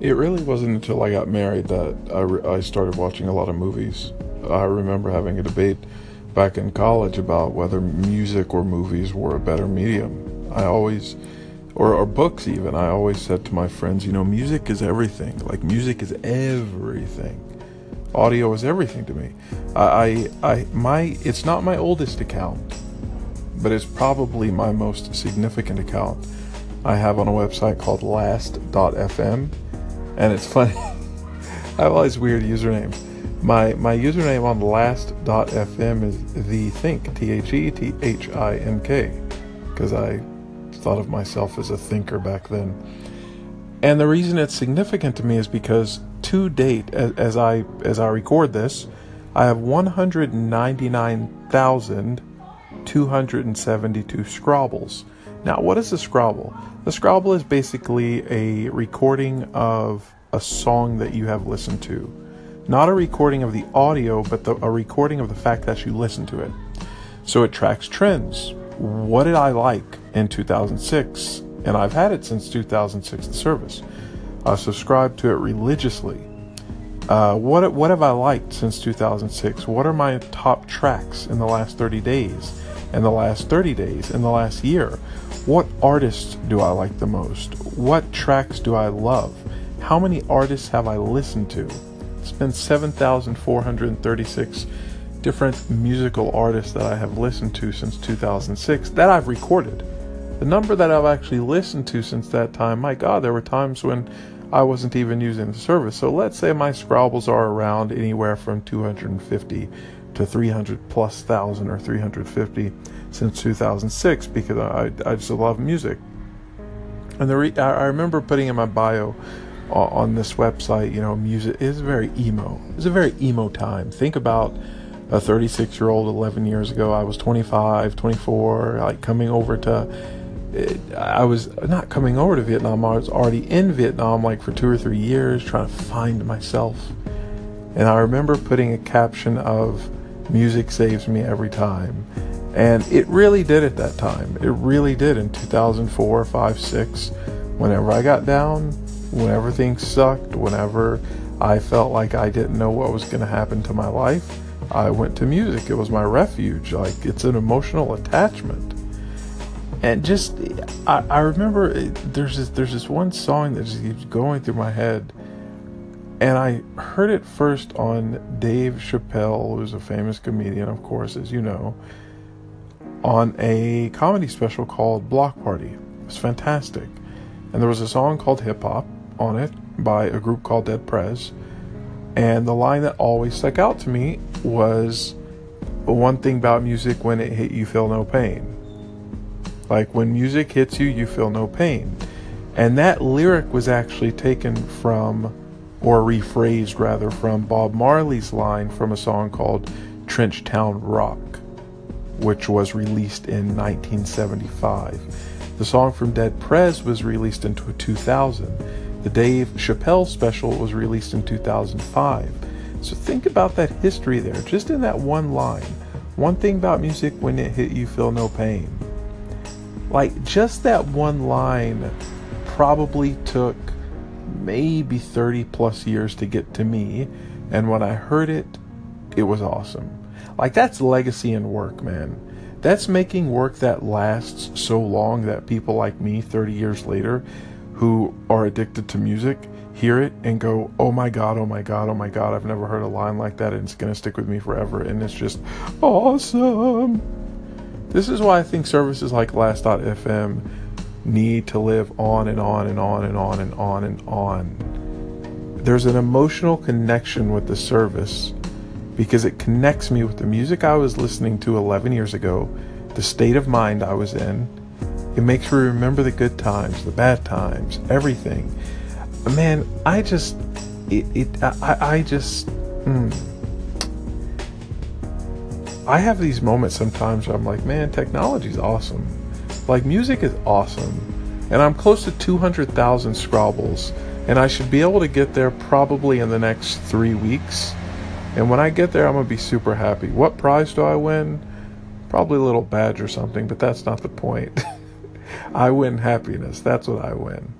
It really wasn't until I got married that I, re- I started watching a lot of movies. I remember having a debate back in college about whether music or movies were a better medium. I always, or, or books even, I always said to my friends, you know, music is everything. Like, music is everything. Audio is everything to me. I, I, I my, it's not my oldest account, but it's probably my most significant account. I have on a website called last.fm, and it's funny. I have all these weird usernames my my username on last.fm is the think T H E T H I N K because I thought of myself as a thinker back then. And the reason it's significant to me is because to date as, as I as I record this, I have 199,272 scrobbles. Now, what is a Scrobble? The Scrobble is basically a recording of a song that you have listened to not a recording of the audio, but the, a recording of the fact that you listened to it. So it tracks trends. What did I like in 2006? And I've had it since 2006, the service. I subscribe to it religiously. Uh, what what have I liked since 2006? What are my top tracks in the last 30 days? In the last 30 days? In the last year? What artists do I like the most? What tracks do I love? How many artists have I listened to? It's been 7,436 different musical artists that I have listened to since 2006 that I've recorded. The number that I've actually listened to since that time, my God, there were times when I wasn't even using the service. So let's say my Scrobbles are around anywhere from 250 to 300 plus thousand or 350 since 2006 because I, I just love music. And the re- I remember putting in my bio uh, on this website, you know, music is very emo. It's a very emo time. Think about a 36 year old 11 years ago. I was 25, 24, like coming over to. Eh, I was not coming over to Vietnam. I was already in Vietnam, like for two or three years, trying to find myself. And I remember putting a caption of "Music saves me every time," and it really did at that time. It really did in 2004, 5, 6. Whenever I got down, when everything sucked, whenever I felt like I didn't know what was going to happen to my life, I went to music. It was my refuge. Like it's an emotional attachment. And just, I, I remember eh, there's this, there's this one song that just keeps going through my head. And I heard it first on Dave Chappelle, who's a famous comedian, of course, as you know, on a comedy special called Block Party. It was fantastic. And there was a song called Hip Hop on it by a group called Dead Prez. And the line that always stuck out to me was one thing about music when it hit you feel no pain. Like when music hits you, you feel no pain. And that lyric was actually taken from, or rephrased rather, from Bob Marley's line from a song called Trench Town Rock, which was released in 1975. The song from Dead Prez was released in 2000 the Dave Chappelle special was released in 2005. So think about that history there, just in that one line. One thing about music when it hit you feel no pain. Like just that one line probably took maybe 30 plus years to get to me. And when I heard it, it was awesome. Like that's legacy and work, man. That's making work that lasts so long that people like me 30 years later who are addicted to music hear it and go, oh my God, oh my God, oh my God, I've never heard a line like that and it's going to stick with me forever. And it's just awesome. This is why I think services like Last.fm need to live on and on and on and on and on and on. There's an emotional connection with the service because it connects me with the music I was listening to 11 years ago, the state of mind I was in, it makes me remember the good times, the bad times, everything. Man, I just, it, it I, I just, mm. I have these moments sometimes where I'm like, man, technology's awesome. Like, music is awesome. And I'm close to 200,000 Scrobbles. And I should be able to get there probably in the next three weeks. And when I get there, I'm going to be super happy. What prize do I win? Probably a little badge or something, but that's not the point. I win happiness. That's what I win.